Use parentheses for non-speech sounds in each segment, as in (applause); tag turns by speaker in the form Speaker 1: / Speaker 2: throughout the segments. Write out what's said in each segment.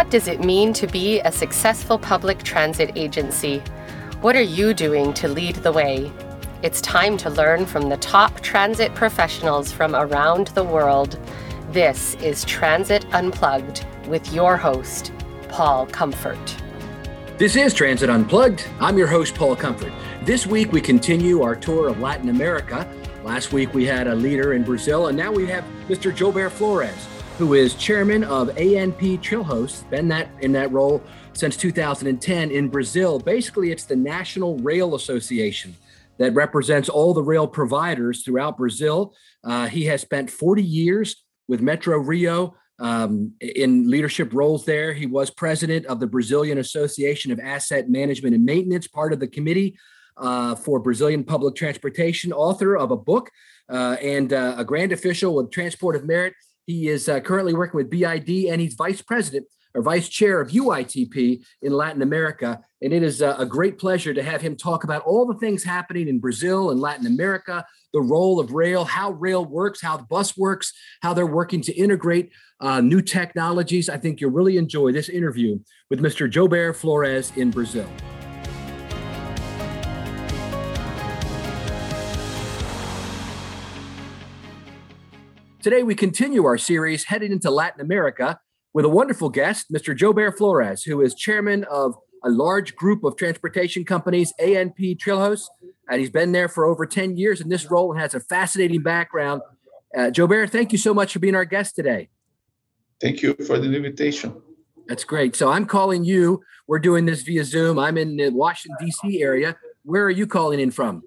Speaker 1: What does it mean to be a successful public transit agency? What are you doing to lead the way? It's time to learn from the top transit professionals from around the world. This is Transit Unplugged with your host, Paul Comfort.
Speaker 2: This is Transit Unplugged. I'm your host, Paul Comfort. This week we continue our tour of Latin America. Last week we had a leader in Brazil, and now we have Mr. Joubert Flores, who is chairman of ANP Trilhos, been that in that role since 2010 in Brazil. Basically, it's the National Rail Association that represents all the rail providers throughout Brazil. Uh, he has spent 40 years with Metro Rio um, in leadership roles there. He was president of the Brazilian Association of Asset Management and Maintenance, part of the committee uh, for Brazilian public transportation, author of a book, uh, and uh, a grand official with Transport of Merit. He is uh, currently working with BID, and he's vice president or vice chair of UITP in Latin America. And it is a great pleasure to have him talk about all the things happening in Brazil and Latin America, the role of rail, how rail works, how the bus works, how they're working to integrate uh, new technologies. I think you'll really enjoy this interview with Mr. Joubert Flores in Brazil. Today, we continue our series heading into Latin America with a wonderful guest, Mr. Joubert Flores, who is chairman of a large group of transportation companies, ANP Trilhos, and he's been there for over 10 years in this role and has a fascinating background. Uh, Joubert, thank you so much for being our guest today.
Speaker 3: Thank you for the invitation.
Speaker 2: That's great. So I'm calling you. We're doing this via Zoom. I'm in the Washington, D.C. area. Where are you calling in from?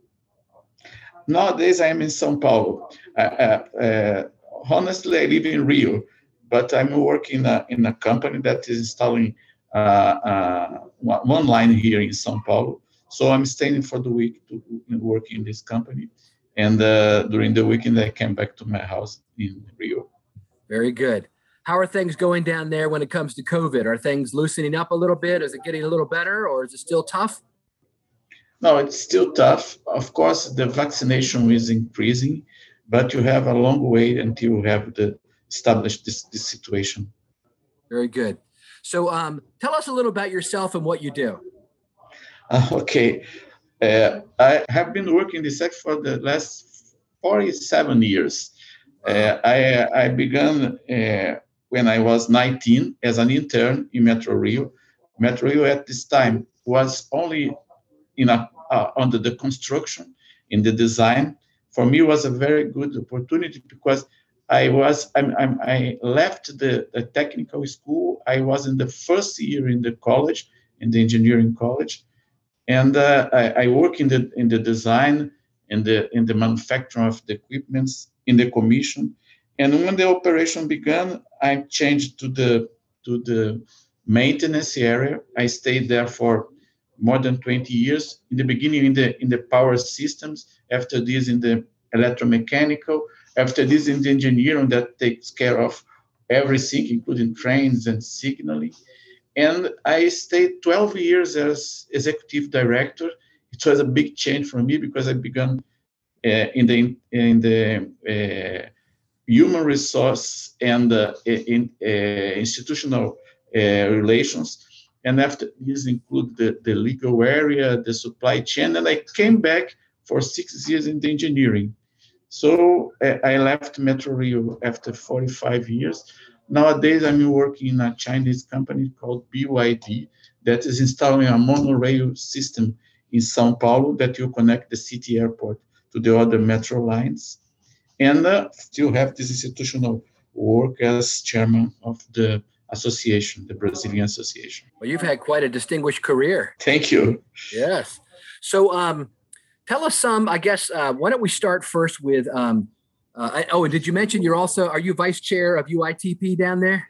Speaker 3: Nowadays, I'm in Sao Paulo. Uh, uh, honestly, I live in Rio, but I'm working in a, in a company that is installing uh, uh, one line here in São Paulo. So I'm staying for the week to work in this company. And uh, during the weekend, I came back to my house in Rio.
Speaker 2: Very good. How are things going down there when it comes to COVID? Are things loosening up a little bit? Is it getting a little better or is it still tough?
Speaker 3: No, it's still tough. Of course, the vaccination is increasing but you have a long way until you have the established this, this situation.
Speaker 2: Very good. So um, tell us a little about yourself and what you do. (laughs)
Speaker 3: Uh, okay. Uh, I have been working in the sector for the last 47 years. Uh, I, I began uh, when I was 19 as an intern in Metro Rio. Metro Rio at this time was only in a, uh, under the construction, in the design, for me was a very good opportunity because I was I'm, I'm, i left the, the, technical school. I was in the first year in the college, in the engineering college, and uh, I, I, work in the in the design, in the in the manufacturing of the equipments, in the commission. And when the operation began, I changed to the to the maintenance area. I stayed there for more than 20 years. In the beginning, in the in the power systems. After this, in the electromechanical. After this, in the engineering that takes care of everything, including trains and signaling. And I stayed 12 years as executive director. It was a big change for me because I began uh, in the in the uh, human resource and uh, in uh, institutional uh, relations and after this include the, the legal area, the supply chain, and I came back for six years in the engineering. So I left Metro Rio after 45 years. Nowadays, I'm working in a Chinese company called BYD that is installing a monorail system in Sao Paulo that will connect the city airport to the other metro lines. And uh, still have this institutional work as chairman of the association, the Brazilian Association.
Speaker 2: Well, you've had quite a distinguished career.
Speaker 3: Thank you.
Speaker 2: Yes. So, um, tell us some. I guess uh, why don't we start first with? Um, uh, oh, and did you mention you're also are you vice chair of UITP down there?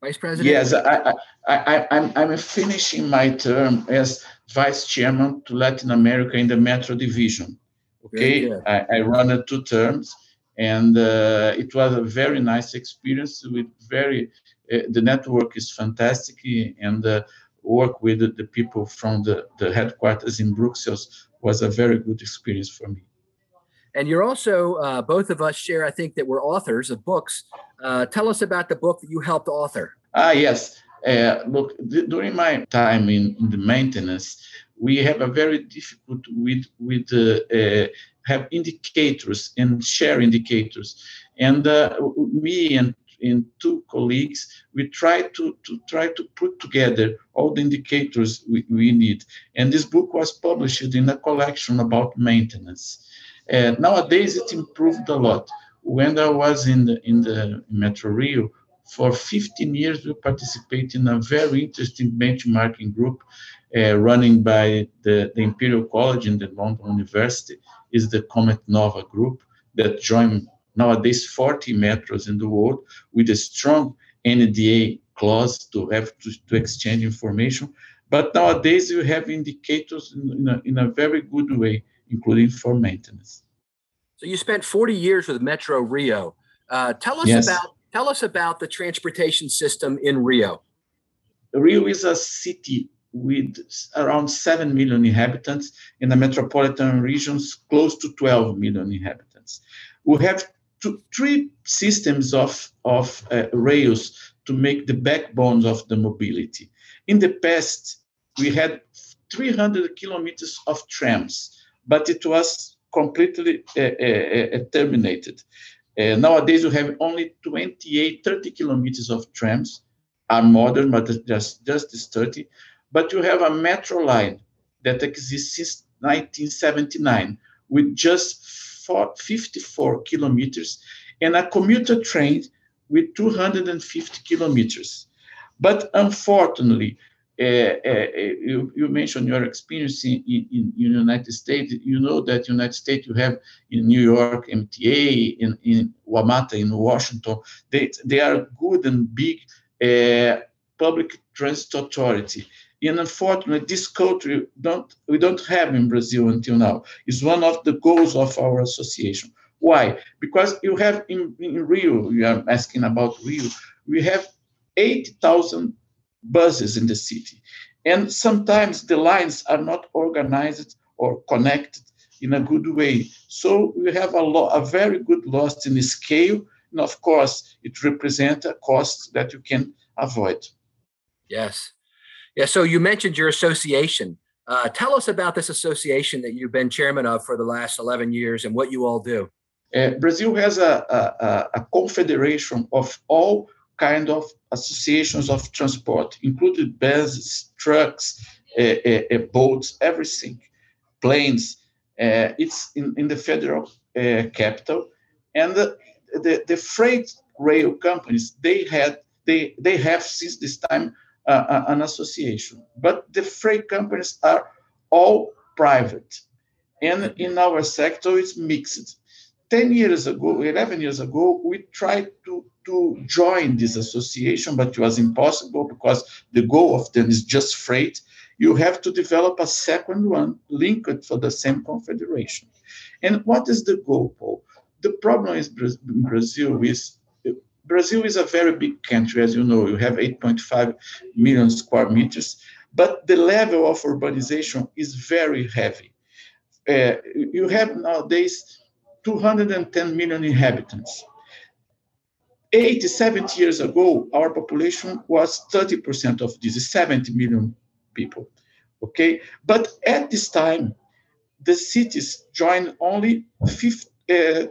Speaker 2: Vice president?
Speaker 3: Yes, I, I, I, I'm, I'm finishing my term as vice chairman to Latin America in the Metro Division. Okay, I, I run two terms, and uh, it was a very nice experience with very the network is fantastic and uh, work with the people from the, the headquarters in Brussels was a very good experience for me.
Speaker 2: And you're also, uh, both of us share, I think, that we're authors of books. Uh, tell us about the book that you helped author.
Speaker 3: Ah, yes. Uh, look, during my time in, in, the maintenance, we have a very difficult with with uh, uh, have indicators and share indicators, and uh, me and in two colleagues, we try to, to try to put together all the indicators we, we need. And this book was published in a collection about maintenance. Uh, nowadays, it improved a lot. When I was in the in the Metro Rio, for 15 years, we participated in a very interesting benchmarking group uh, running by the, the Imperial College and the London University, is the Comet Nova group that joined nowadays 40 metros in the world with a strong NDA clause to have to, to exchange information. But nowadays you have indicators in, in, a, in a very good way, including for maintenance.
Speaker 2: So you spent 40 years with Metro Rio. Uh, tell us yes. about tell us about the transportation system in Rio.
Speaker 3: Rio is a city with around 7 million inhabitants in the metropolitan regions close to 12 million inhabitants. We have three systems of, of uh, rails to make the backbones of the mobility. In the past, we had 300 kilometers of trams, but it was completely uh, uh, uh terminated. Uh, nowadays, we have only 28, 30 kilometers of trams, are modern, but just, just this 30. But you have a metro line that exists since 1979 with just 54 kilometers and a commuter train with 250 kilometers. But unfortunately, uh, uh, you, you, mentioned your experience in, in, in, United States. You know that United States you have in New York MTA, in, in WMATA in Washington. They, they are good and big uh, public transit authority. And unfortunately, this culture don't we don't have in Brazil until now. It's one of the goals of our association. Why? Because you have in, in Rio, you are asking about Rio, we have 80,000 buses in the city. And sometimes the lines are not organized or connected in a good way. So we have a, a very good loss in scale. And of course, it represents a cost that you can avoid.
Speaker 2: Yes. Yeah. So you mentioned your association. Uh, tell us about this association that you've been chairman of for the last 11 years and what you all do.
Speaker 3: Uh, Brazil has a, a, a, confederation of all kind of associations of transport, including buses, trucks, uh, uh, uh boats, everything, planes. Uh, it's in, in the federal capital, and the, the, the freight rail companies they had they they have since this time uh, an association. But the freight companies are all private. And in our sector, it's mixed. 10 years ago, 11 years ago, we tried to, to join this association, but it was impossible because the goal of them is just freight. You have to develop a second one linked for the same confederation. And what is the goal, Paul? The problem is in Brazil is Brazil is a very big country, as you know. You have 8.5 million square meters, but the level of urbanization is very heavy. Uh, you have nowadays 210 million inhabitants. 80, 70 years ago, our population was 30% of this, 70 million people. Okay, but at this time, the cities joined only 50, uh,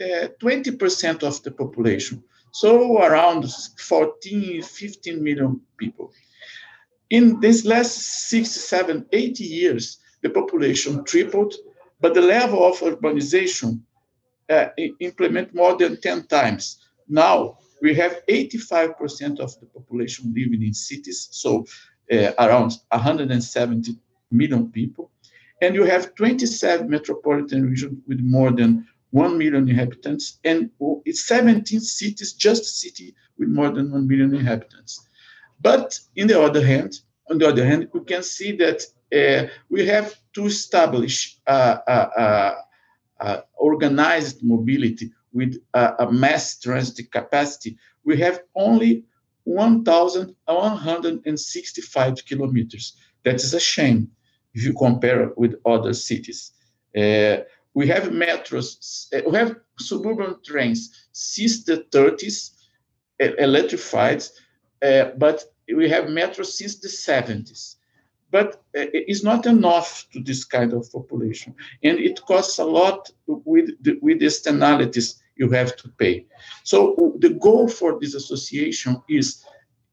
Speaker 3: 20% uh, of the population. So around 14, 15 million people. In these last six, seven, 80 years, the population tripled, but the level of urbanization uh, implement more than 10 times. Now we have 85% of the population living in cities, so uh, around 170 million people. And you have 27 metropolitan regions with more than 1 million inhabitants, and it's 17 cities, just a city with more than 1 million inhabitants. But in the other hand, on the other hand, we can see that uh, we have to establish uh, uh, uh organized mobility with a mass transit capacity. We have only 1,165 kilometers. That is a shame if you compare with other cities. We have metros, eh, we have suburban trains since the 30s, electrified, uh, but we have metro since the 70s. But uh, it's not enough to this kind of population, and it costs a lot with the, with the externalities you have to pay. So the goal for this association is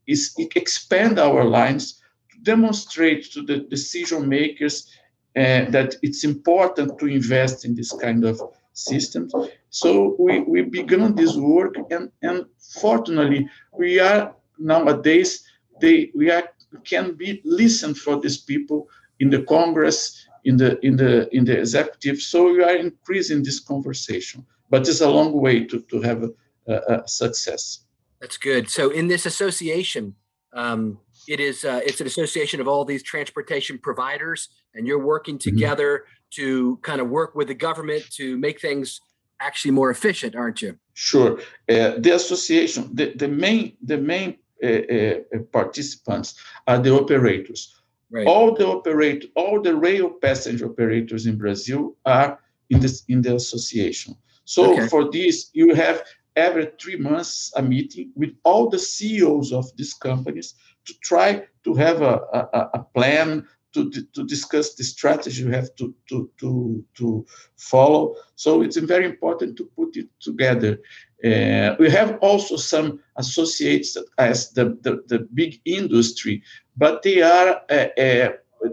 Speaker 3: is expand our lines to demonstrate to the decision makers uh, that it's important to invest in this kind of systems. So we, we began this work, and, and fortunately, we are nowadays they we are can be listened for these people in the Congress, in the in the in the executive. So we are increasing this conversation, but it's a long way to to have a, a, success.
Speaker 2: That's good. So in this association, um, it is uh, it's an association of all these transportation providers, and you're working mm-hmm. together mm-hmm. to kind of work with the government to make things actually more efficient, aren't you?
Speaker 3: Sure. Uh, the association, the, the main the main uh, uh participants are the operators. Right. All the operate all the rail passenger operators in Brazil are in this in the association. So okay. for this, you have every three months a meeting with all the CEOs of these companies to try to have a, a, a plan to, to discuss the strategy you have to, to, to, to follow. So it's very important to put it together. Uh, we have also some associates as the, the, the big industry, but they are uh, uh,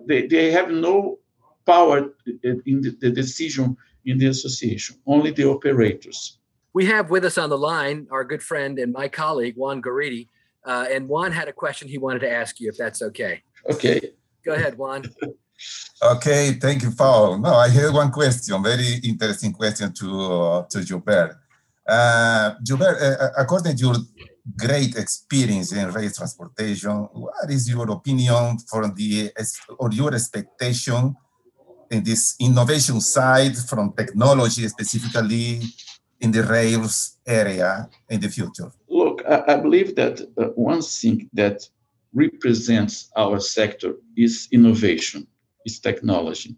Speaker 3: they, they have no power in the, the decision in the association, only the operators.
Speaker 2: We have with us on the line our good friend and my colleague, Juan Goritti. Uh, and Juan had a question he wanted to ask you, if that's okay.
Speaker 3: Okay.
Speaker 2: Go ahead, Juan.
Speaker 4: okay, thank you, Paul. No, I have one question, very interesting question to, uh, to Joubert. Uh, Joubert, uh, uh according to your great experience in rail transportation, what is your opinion for the or your expectation in this innovation side from technology specifically in the rails area in the future?
Speaker 3: Look, I, I believe that uh, one thing that represents our sector is innovation, is technology.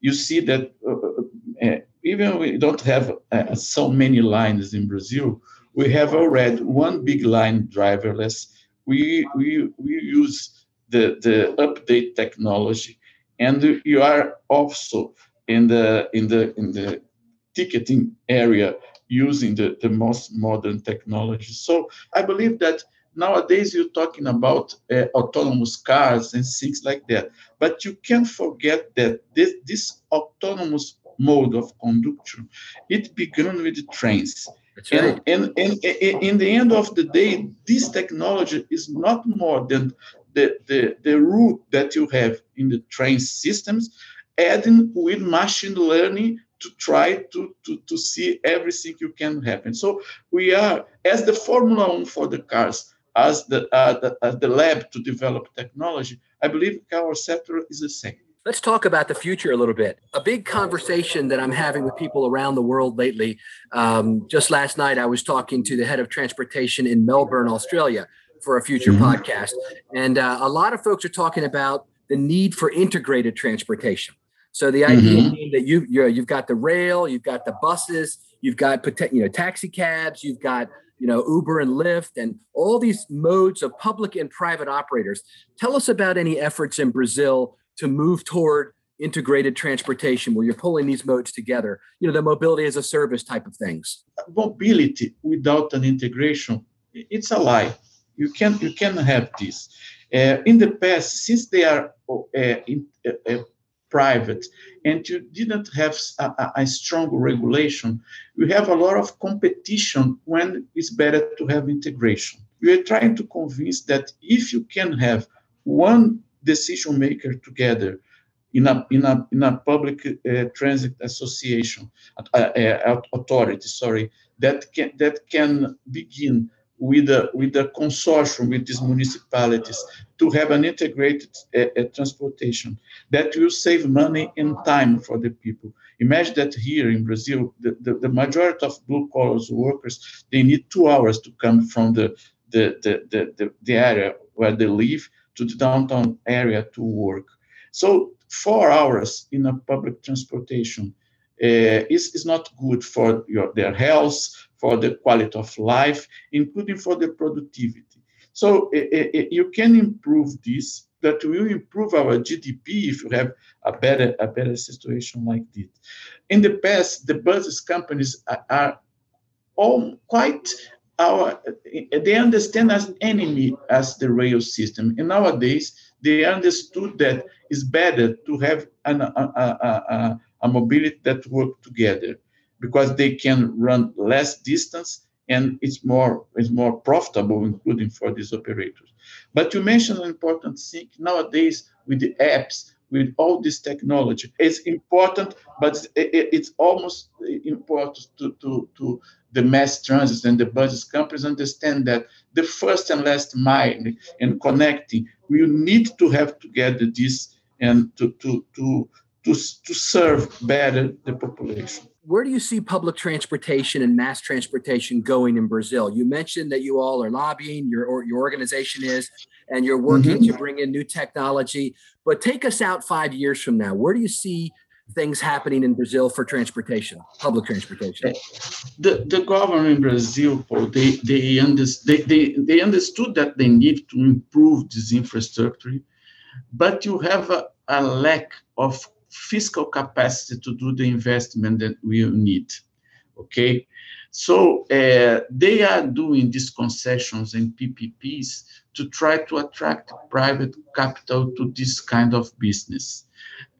Speaker 3: You see that uh, uh, uh even we don't have uh, so many lines in Brazil, we have already one big line driverless. We, we, we use the, the update technology, and you are also in the in the in the ticketing area using the, the most modern technology. So I believe that nowadays you're talking about uh, autonomous cars and things like that. But you can't forget that this, this autonomous mode of conduction, it began with the trains. Right. And, and, and, and in the end of the day, this technology is not more than the, the, the route that you have in the train systems, adding with machine learning to try to, to, to see everything you can happen. So we are, as the Formula One for the cars, as the, uh, the, uh, the lab to develop technology, I believe our sector is the same.
Speaker 2: Let's talk about the future a little bit. A big conversation that I'm having with people around the world lately. Um, just last night, I was talking to the head of transportation in Melbourne, Australia, for a future mm-hmm. podcast. And uh, a lot of folks are talking about the need for integrated transportation. So the idea mm-hmm. that you you you've got the rail, you've got the buses, you've got you know taxi cabs, you've got you know Uber and Lyft, and all these modes of public and private operators. Tell us about any efforts in Brazil to move toward integrated transportation, where you're pulling these modes together. You know the mobility as a service type of things.
Speaker 3: Mobility without an integration, it's a lie. You can you can have this. Uh, in the past, since they are uh, in, uh, uh private and you didn't have a, a, strong regulation, you have a lot of competition when it's better to have integration. We are trying to convince that if you can have one decision maker together in a, in a, in a public uh, transit association, uh, uh, authority, sorry, that can, that can begin with the with the consortium with these municipalities to have an integrated uh, transportation that will save money and time for the people. Imagine that here in Brazil, the, the, the majority of blue collar workers they need two hours to come from the the, the, the, the, the area where they live to the downtown area to work. So four hours in a public transportation uh, is, is not good for your, their health, for the quality of life, including for the productivity. So it, it, you can improve this. That will improve our GDP if you have a better a better situation like this. In the past, the buses companies are, are all quite our they understand as enemy as the rail system and nowadays they understood that it's better to have an, a, a, a, a mobility that work together because they can run less distance and it's more it's more profitable including for these operators. But you mentioned an important thing. Nowadays with the apps with all this technology it's important but it's almost important to, to, to the mass transit and the buses. Companies understand that the first and last mile and connecting we need to have together this and to to to to, to serve better the population
Speaker 2: where do you see public transportation and mass transportation going in Brazil? You mentioned that you all are lobbying, your or your organization is, and you're working mm-hmm. to bring in new technology. But take us out five years from now. Where do you see things happening in Brazil for transportation, public transportation?
Speaker 3: The, the government in Brazil, Paul, they, they, they, they, they understood that they need to improve this infrastructure, but you have a, a lack of fiscal capacity to do the investment that we need. Okay, so uh, they are doing these concessions and PPPs to try to attract private capital to this kind of business.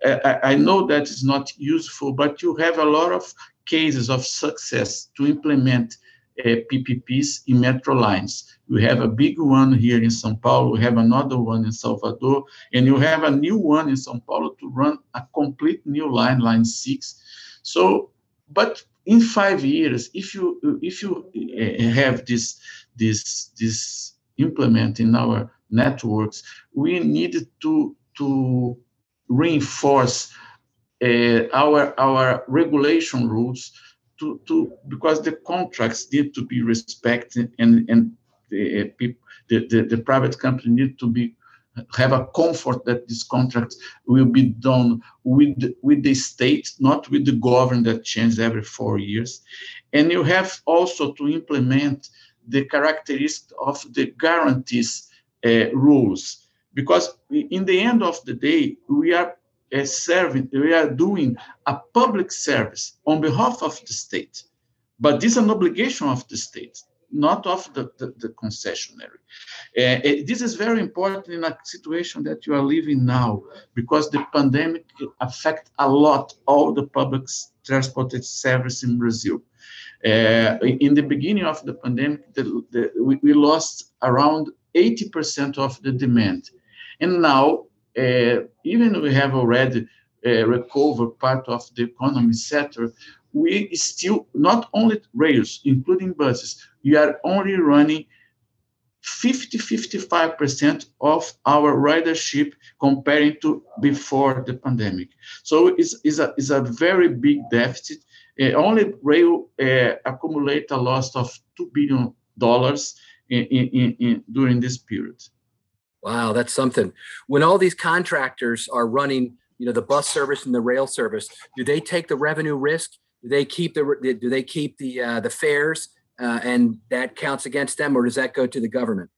Speaker 3: I, I know that is not useful, but you have a lot of cases of success to implement uh, PPPs in metro lines. We have a big one here in São Paulo, we have another one in Salvador, and you have a new one in São Paulo to run a complete new line, line six. So, but in five years, if you if you uh, have this this this implement in our networks, we need to to reinforce uh, our our regulation rules to, to because the contracts need to be respected and and the, uh, the, the, the private company need to be have a comfort that this contract will be done with with the state, not with the government that changes every four years, and you have also to implement the characteristics of the guarantees uh, rules. Because in the end of the day we are uh, serving we are doing a public service on behalf of the state. But this is an obligation of the state not of the, the, the concessionary. Uh, this is very important in a situation that you are living now because the pandemic affect a lot all the public transport service in brazil. Uh, in the beginning of the pandemic, the, the, we, we, lost around 80% of the demand. And now, even we have already uh, recovered part of the economy sector, we still, not only rails, including buses, we are only running 50 55% of our ridership comparing to before the pandemic. So it's, it's, a, it's a very big deficit. Uh, only rail uh, accumulate a loss of $2 billion in, in, in, during this period.
Speaker 2: Wow, that's something. When all these contractors are running, you know, the bus service and the rail service, do they take the revenue risk? Do they keep the do they keep the uh, the fares, uh, and that counts against them, or does that go to the government?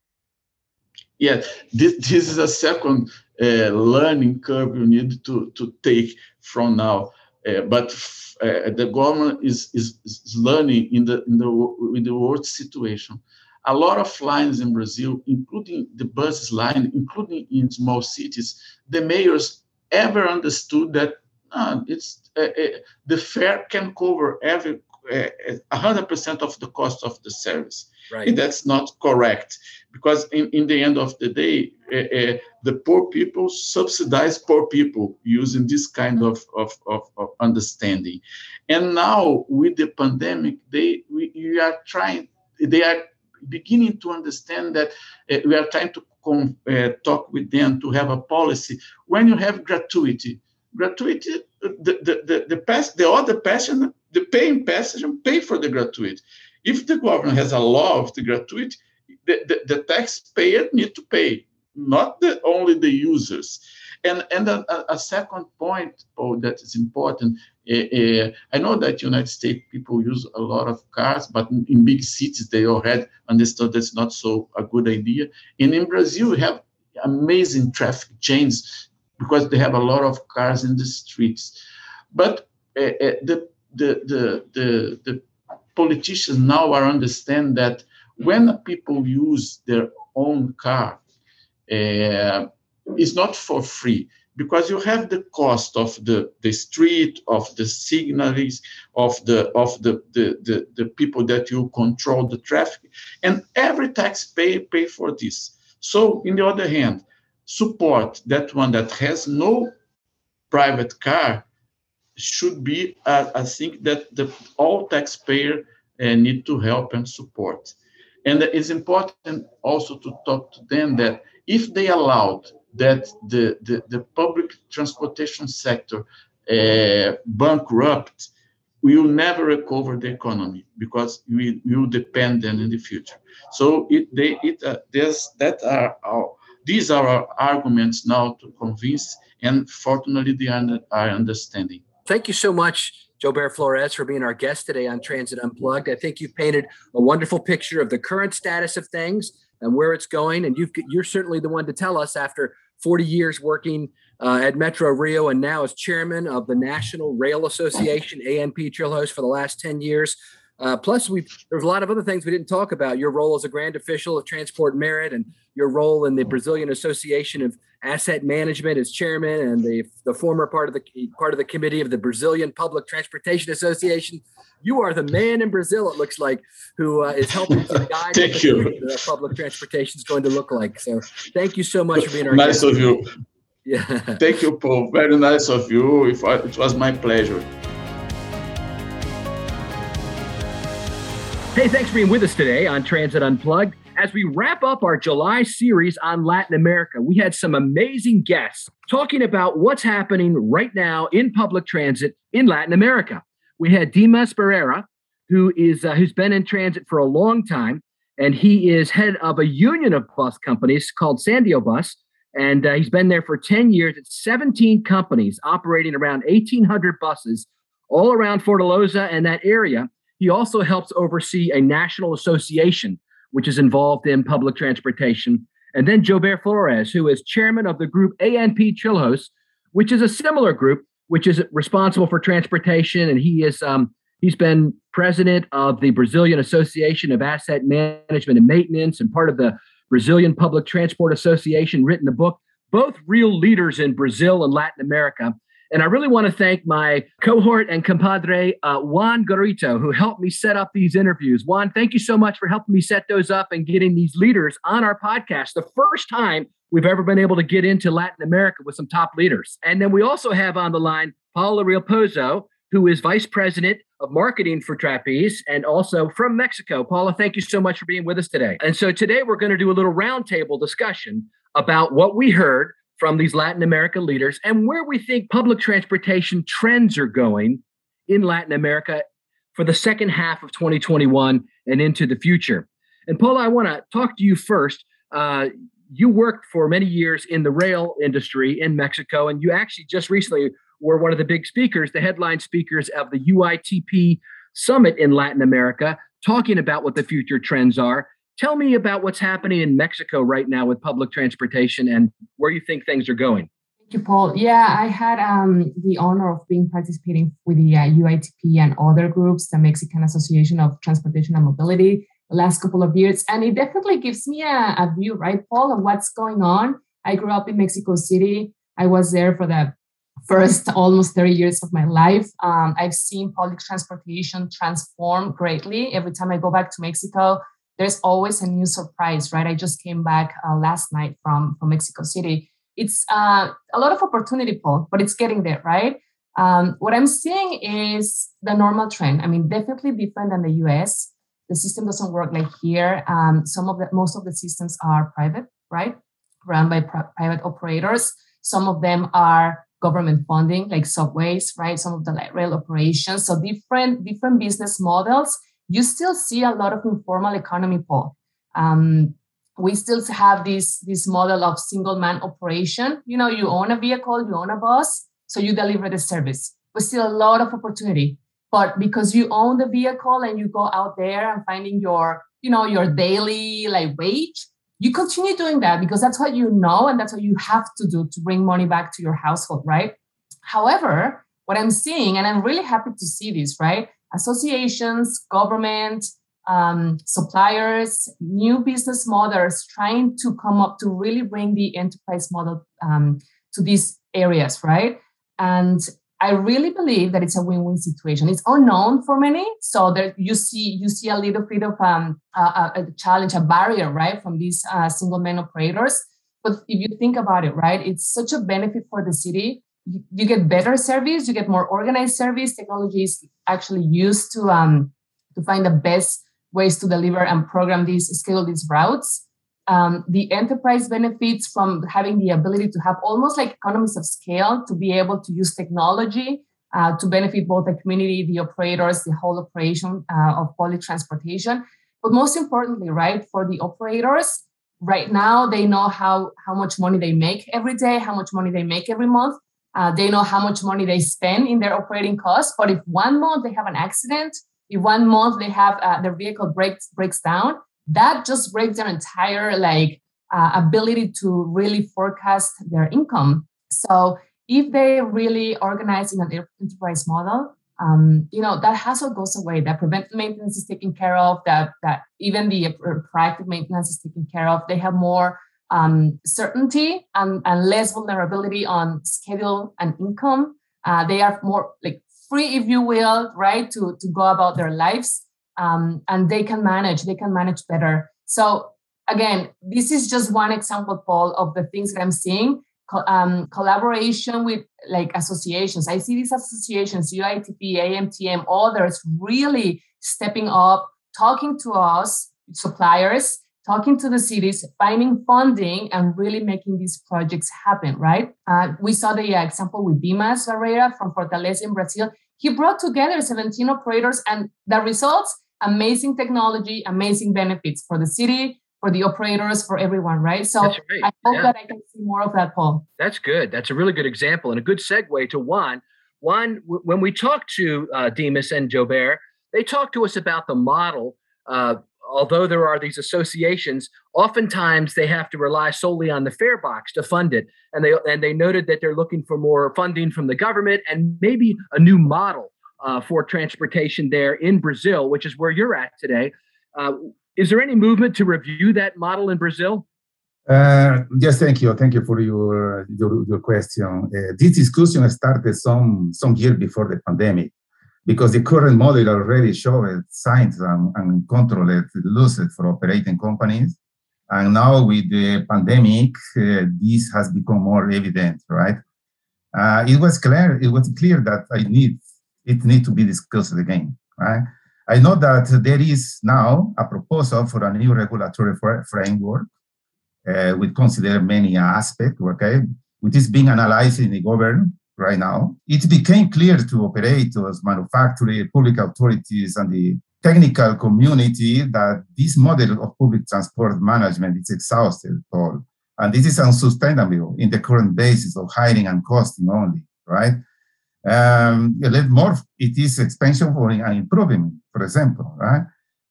Speaker 3: Yeah, this, this is a second uh, learning curve you need to to take from now. Uh, but uh, the government is, is, is learning in the in the in the world situation a lot of lines in Brazil, including the buses line, including in small cities, the mayors ever understood that uh, it's uh, uh, the fare can cover every uh, hundred percent of the cost of the service. Right. And that's not correct because in, in the end of the day, uh, uh, the poor people subsidize poor people using this kind of, of, of, of understanding. And now with the pandemic, they we, we are trying they are beginning to understand that uh, we are trying to com- uh, talk with them to have a policy. When you have gratuity, gratuity, the the the, the, pass, the other passenger, the paying passenger pay for the gratuity. If the government has a law of the gratuity, the, the, the taxpayer need to pay, not the, only the users. And, and a, a second point, Paul, that is important Eh, eh, I know that United States people use a lot of cars, but in big cities they already understood that's not so a good idea. And in Brazil, we have amazing traffic chains because they have a lot of cars in the streets. But uh, the, the, the, the, politicians now are understand that when people use their own car, it's not for free because you have the cost of the, the street, of the signals, of the of the, the, the, the people that you control the traffic, and every taxpayer pay for this. So, in the other hand, support that one that has no private car should be, uh, I think that the all taxpayer uh, need to help and support. And it's important also to talk to them that if they allowed that the, the, the public transportation sector uh, bankrupt, will never recover the economy because we will depend then in the future. So it, they, it, uh, that are our, these are our arguments now to convince, and fortunately they are, are understanding.
Speaker 2: Thank you so much Joubert Flores for being our guest today on Transit Unplugged. I think you've painted a wonderful picture of the current status of things and where it's going. And you've, you are certainly the one to tell us after 40 years working uh, at Metro Rio and now as chairman of the National Rail Association, ANP Trilhos, for the last 10 years. Uh, plus, we there's a lot of other things we didn't talk about. Your role as a grand official of Transport Merit and your role in the Brazilian Association of Asset Management as chairman and the the former part of the part of the committee of the Brazilian Public Transportation Association. You are the man in Brazil, it looks like, who uh, is helping to (laughs) guide
Speaker 3: thank you.
Speaker 2: the public transportation is going to look like. So, thank you so much for being our
Speaker 3: nice
Speaker 2: guest.
Speaker 3: of you. (laughs)
Speaker 2: Yeah.
Speaker 3: Thank you, Paul. Very nice of you. It was my pleasure.
Speaker 2: Hey, thanks for being with us today on Transit Unplugged. As we wrap up our July series on Latin America, we had some amazing guests talking about what's happening right now in public transit in Latin America. We had Dimas Barreira, who is uh, who's been in transit for a long time, and he is head of a union of bus companies called Sindiônibus, and uh, he's been there for 10 years. It's 17 companies operating around 1,800 buses all around Fortaleza and that area he also helps oversee a national association which is involved in public transportation. And then Joubert Flores, who is chairman of the group ANP Trilhos, which is a similar group, which is responsible for transportation. And he is um, he's been president of the Brazilian Association of Asset Management and Maintenance and part of the Brazilian Public Transport Association, written a book, both real leaders in Brazil and Latin America. And I really want to thank my cohort and compadre, uh, Juan Goritti, who helped me set up these interviews. Juan, thank you so much for helping me set those up and getting these leaders on our podcast. The first time we've ever been able to get into Latin America with some top leaders. And then we also have on the line Paola Realpozo, who is vice president of marketing for Trapeze and also from Mexico. Paula, thank you so much for being with us today. And so today we're going to do a little roundtable discussion about what we heard from these Latin America leaders and where we think public transportation trends are going in Latin America for the second half of 2021 and into the future. And Paola, I want to talk to you first. Uh, you worked for many years in the rail industry in Mexico, and you actually just recently were one of the big speakers, the headline speakers of the UITP summit in Latin America, talking about what the future trends are. Tell me about what's happening in Mexico right now with public transportation and where you think things are going.
Speaker 5: Thank you, Paul. Yeah, I had um, the honor of being participating with the uh, UITP and other groups, the Mexican Association of Transportation and Mobility, the last couple of years. And it definitely gives me a, a view, right, Paul, of what's going on. I grew up in Mexico City. I was there for the first almost 30 years of my life. Um, I've seen public transportation transform greatly. Every time I go back to Mexico, there's always a new surprise, right? I just came back uh, last night from from Mexico City. It's uh, a lot of opportunity, Paul, but it's getting there, right? Um, what I'm seeing is the normal trend. I mean, definitely different than the U.S. The system doesn't work like here. Um, some of the most of the systems are private, right? Run by pr- private operators. Some of them are government funding, like subways, right? Some of the light rail operations. So different different business models you still see a lot of informal economy, Paul. Um, we still have this, this model of single man operation. You know, you own a vehicle, you own a bus, so you deliver the service. but still a lot of opportunity. But because you own the vehicle and you go out there and finding your, you know, your daily like wage, you continue doing that because that's what you know and that's what you have to do to bring money back to your household, right? However, what I'm seeing, and I'm really happy to see this, right? Associations, government, um, suppliers, new business models trying to come up to really bring the enterprise model um, to these areas, right? And I really believe that it's a win-win situation. It's unknown for many, so there you see you see a little bit of um, a, a challenge, a barrier, right, from these uh, single main operators. But if you think about it, right, it's such a benefit for the city. You, get better service, you get more organized service. Technology is actually used to um, to find the best ways to deliver and program these, schedule these routes. Um, the enterprise benefits from having the ability to have almost like economies of scale to be able to use technology uh, to benefit both the community, the operators, the whole operation uh, of public transportation. But most importantly, right, for the operators, right now they know how how much money they make every day, how much money they make every month. Uh, they know how much money they spend in their operating costs. But if one month they have an accident, if one month they have uh, their vehicle breaks breaks down, that just breaks their entire like uh, ability to really forecast their income. So if they really organize in an enterprise model, um, you know that hassle goes away. That preventive maintenance is taken care of. That that even the proactive maintenance is taken care of. They have more um, certainty and, and less vulnerability on schedule and income. Uh, they are more like free, if you will, right, to, to go about their lives. Um, and they can manage, they can manage better. So again, this is just one example, Paul, of the things that I'm seeing. Co- um, collaboration with like associations. I see these associations, UITP, AMTM, others really stepping up, talking to us, suppliers, talking to the cities, finding funding, and really making these projects happen, right? Uh, we saw the uh, example with Dimas Barreira from Fortaleza in Brazil. He brought together 17 operators, and the results amazing technology, amazing benefits for the city, for the operators, for everyone, right? So right. I hope yeah. that I can see more of that, Paul.
Speaker 2: That's good. That's a really good example and a good segue to Juan. Juan, w- when we talked to uh, Dimas and Joubert, they talked to us about the model uh, although there are these associations, oftentimes they have to rely solely on the fare box to fund it. And they and they noted that they're looking for more funding from the government and maybe a new model uh, for transportation there in Brazil, which is where you're at today. Uh, is there any movement to review that model in Brazil?
Speaker 4: Uh, yes, thank you. Thank you for your your, your question. Uh, this discussion started some some year before the pandemic because the current model already showed signs and, and controlled losses for operating companies. And now with the pandemic, uh, this has become more evident, right? Uh, it was clear. It was clear that I need it need to be discussed again, right? I know that there is now a proposal for a new regulatory framework, uh, which consider many aspects, okay, which is being analyzed in the government right now, it became clear to operators, manufacturers, public authorities, and the technical community that this model of public transport management is exhausted all. And this is unsustainable in the current basis of hiring and costing only, right? Um, more, it is expansion for an improvement, for example, right?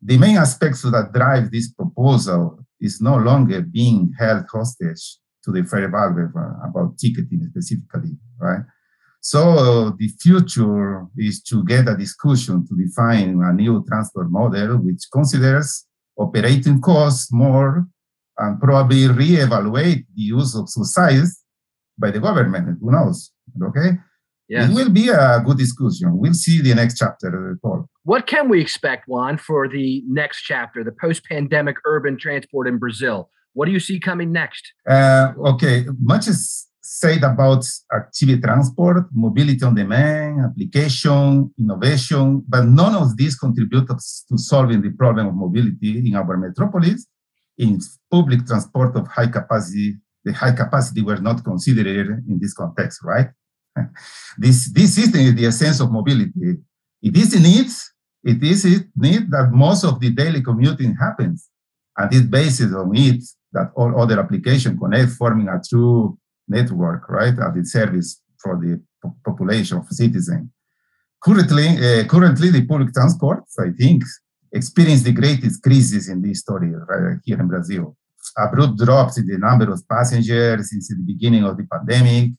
Speaker 4: The main aspects that drive this proposal is no longer being held hostage to the fare value about ticketing specifically, right? So the future is to get a discussion to define a new transport model which considers operating costs more and probably reevaluate the use of subsidies by the government. Who knows? Okay. Yes. It will be a good discussion. We'll see the next chapter, Paul.
Speaker 2: What can we expect, Juan, for the next chapter, the post-pandemic urban transport in Brazil? What do you see coming next?
Speaker 4: Uh, okay, much is said about active transport, mobility on demand, application, innovation, but none of these contribute to solving the problem of mobility in our metropolis. In public transport of high capacity, the high capacity were not considered in this context, right? (laughs) this, this system is the essence of mobility. It is a need, it is a need that most of the daily commuting happens. And it's based on it that all other applications connect, forming a true network, right, at its service for the population of citizens. currently, uh, currently the public transport, I think, experienced the greatest crisis in the history right here in Brazil. Abrupt drops in the number of passengers since the beginning of the pandemic,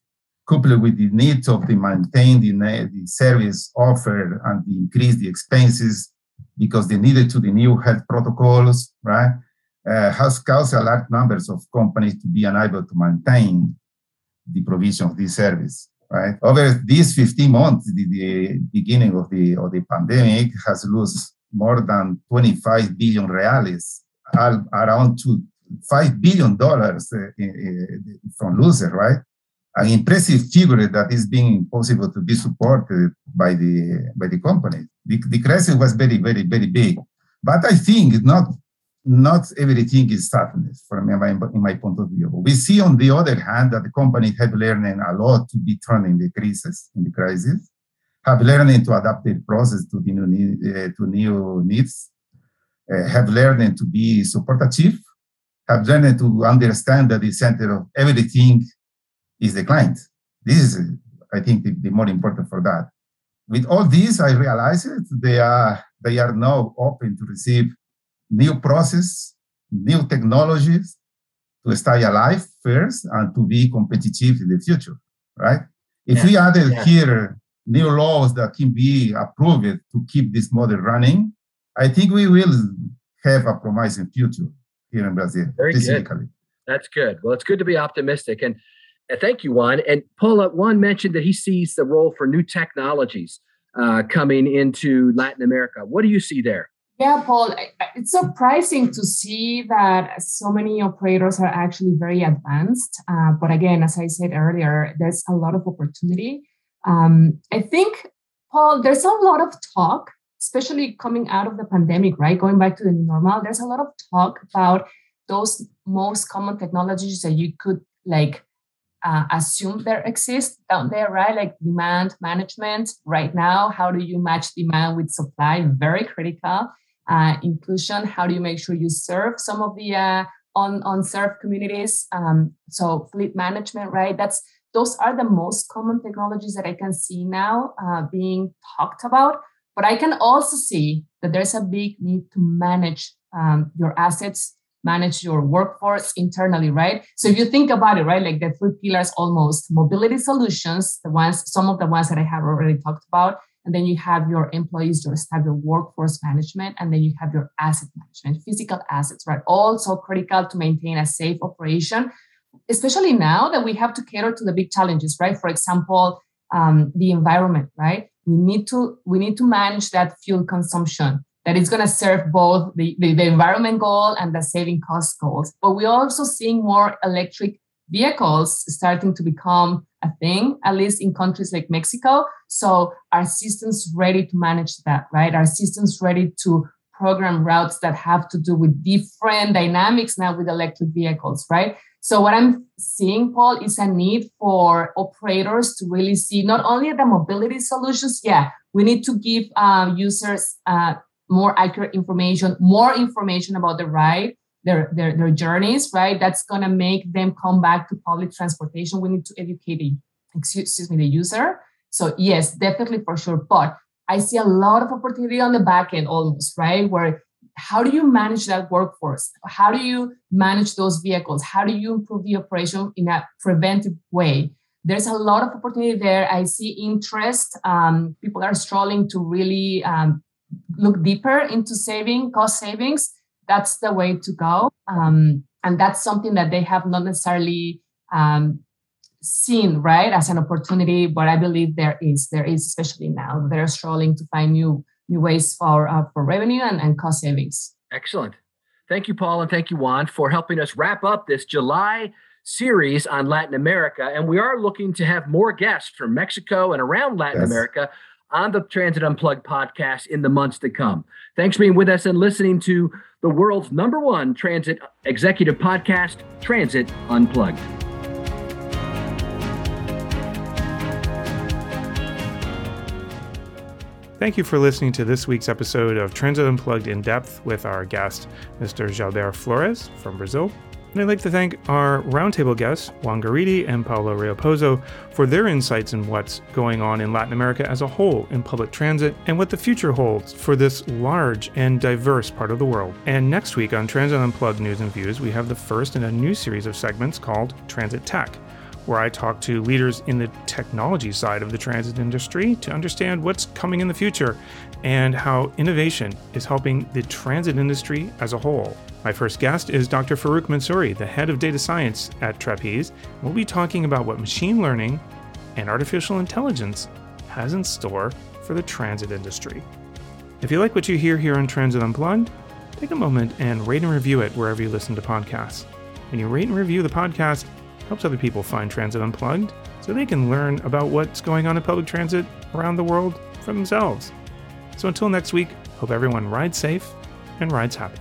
Speaker 4: coupled with the need the maintain the, the service offered and increase the expenses because they needed to the new health protocols, right? Uh, has caused a large numbers of companies to be unable to maintain the provision of this service, right? Over these 15 months, the, the beginning of the of the pandemic has lost more than 25 billion reales, around to 5 billion dollars uh, from losers, right? an impressive figure that is being possible to be supported by the by the company. The, the crisis was very, very, very big. But I think it's not not everything is sadness from my, in my point of view. We see on the other hand that the company have learned a lot to be turning the crisis in the crisis, have learned to adapt their process to the new uh, to new needs, uh, have learned to be supportive, have learned to understand that the center of everything is the client. This is, I think, the, the more important for that. With all this, I realized they are they are now open to receive new process, new technologies to stay alive first and to be competitive in the future, right? If yeah. we added yeah. here new laws that can be approved to keep this model running, I think we will have a promising future here in Brazil.
Speaker 2: Very good. That's good. Well, it's good to be optimistic. And uh, thank you, Juan. And Paola, Juan mentioned that he sees the role for new technologies uh, coming into Latin America. What do you see there?
Speaker 5: Yeah, Paul, it's surprising to see that so many operators are actually very advanced. Uh, but again, as I said earlier, there's a lot of opportunity. Um, I think, Paul, there's a lot of talk, especially coming out of the pandemic, right? Going back to the normal, there's a lot of talk about those most common technologies that you could like uh, assume there exists down there, right? Like demand management right now. How do you match demand with supply? Very critical. Uh, inclusion. How do you make sure you serve some of the uh, unserved communities? Um, so fleet management, right? That's those are the most common technologies that I can see now uh, being talked about. But I can also see that there's a big need to manage um, your assets manage your workforce internally, right? So if you think about it, right, like the three pillars almost mobility solutions, the ones, some of the ones that I have already talked about, and then you have your employees, your have your workforce management, and then you have your asset management, physical assets, right? Also critical to maintain a safe operation, especially now that we have to cater to the big challenges, right? For example, um, the environment, right? We need to we need to manage that fuel consumption that is going to serve both the, the, the, environment goal and the saving cost goals. But we're also seeing more electric vehicles starting to become a thing, at least in countries like Mexico. So our systems ready to manage that, right? Our systems ready to program routes that have to do with different dynamics now with electric vehicles, right? So what I'm seeing, Paul, is a need for operators to really see not only the mobility solutions. Yeah, we need to give uh, users uh, more accurate information, more information about the ride, their, their, their journeys, right? That's going to make them come back to public transportation. We need to educate the, excuse me, the user. So yes, definitely for sure. But I see a lot of opportunity on the back end almost, right? Where how do you manage that workforce? How do you manage those vehicles? How do you improve the operation in a preventive way? There's a lot of opportunity there. I see interest. Um, people are struggling to really um, look deeper into saving cost savings that's the way to go. Um, and that's something that they have not necessarily um, seen right as an opportunity. But i believe there is there is especially now they're struggling to find new new ways for uh, for revenue and, and cost savings.
Speaker 2: Excellent. Thank you Paola and thank you juan for helping us wrap up this july series on latin america. And we are looking to have more guests from mexico and around latin yes. america on the Transit Unplugged podcast in the months to come. Thanks for being with us and listening to the world's number one transit executive podcast, Transit Unplugged.
Speaker 6: Thank you for listening to this week's episode of Transit Unplugged in Depth with our guest, Mr. Joubert Flores from Brazil. And I'd like to thank our roundtable guests, Juan Goritti and Paola Realpozo, for their insights in what's going on in Latin America as a whole in public transit and what the future holds for this large and diverse part of the world. And next week on Transit Unplugged News and Views, we have the first in a new series of segments called Transit Tech where I talk to leaders in the technology side of the transit industry to understand what's coming in the future and how innovation is helping the transit industry as a whole. My first guest is Dr. Farohk Mansouri, the head of data science at Trapeze. We'll be talking about what machine learning and artificial intelligence has in store for the transit industry. If you like what you hear here on Transit Unplugged, take a moment and rate and review it wherever you listen to podcasts. When you rate and review the podcast, helps other people find Transit Unplugged so they can learn about what's going on in public transit around the world for themselves. So until next week, hope everyone rides safe and rides happy.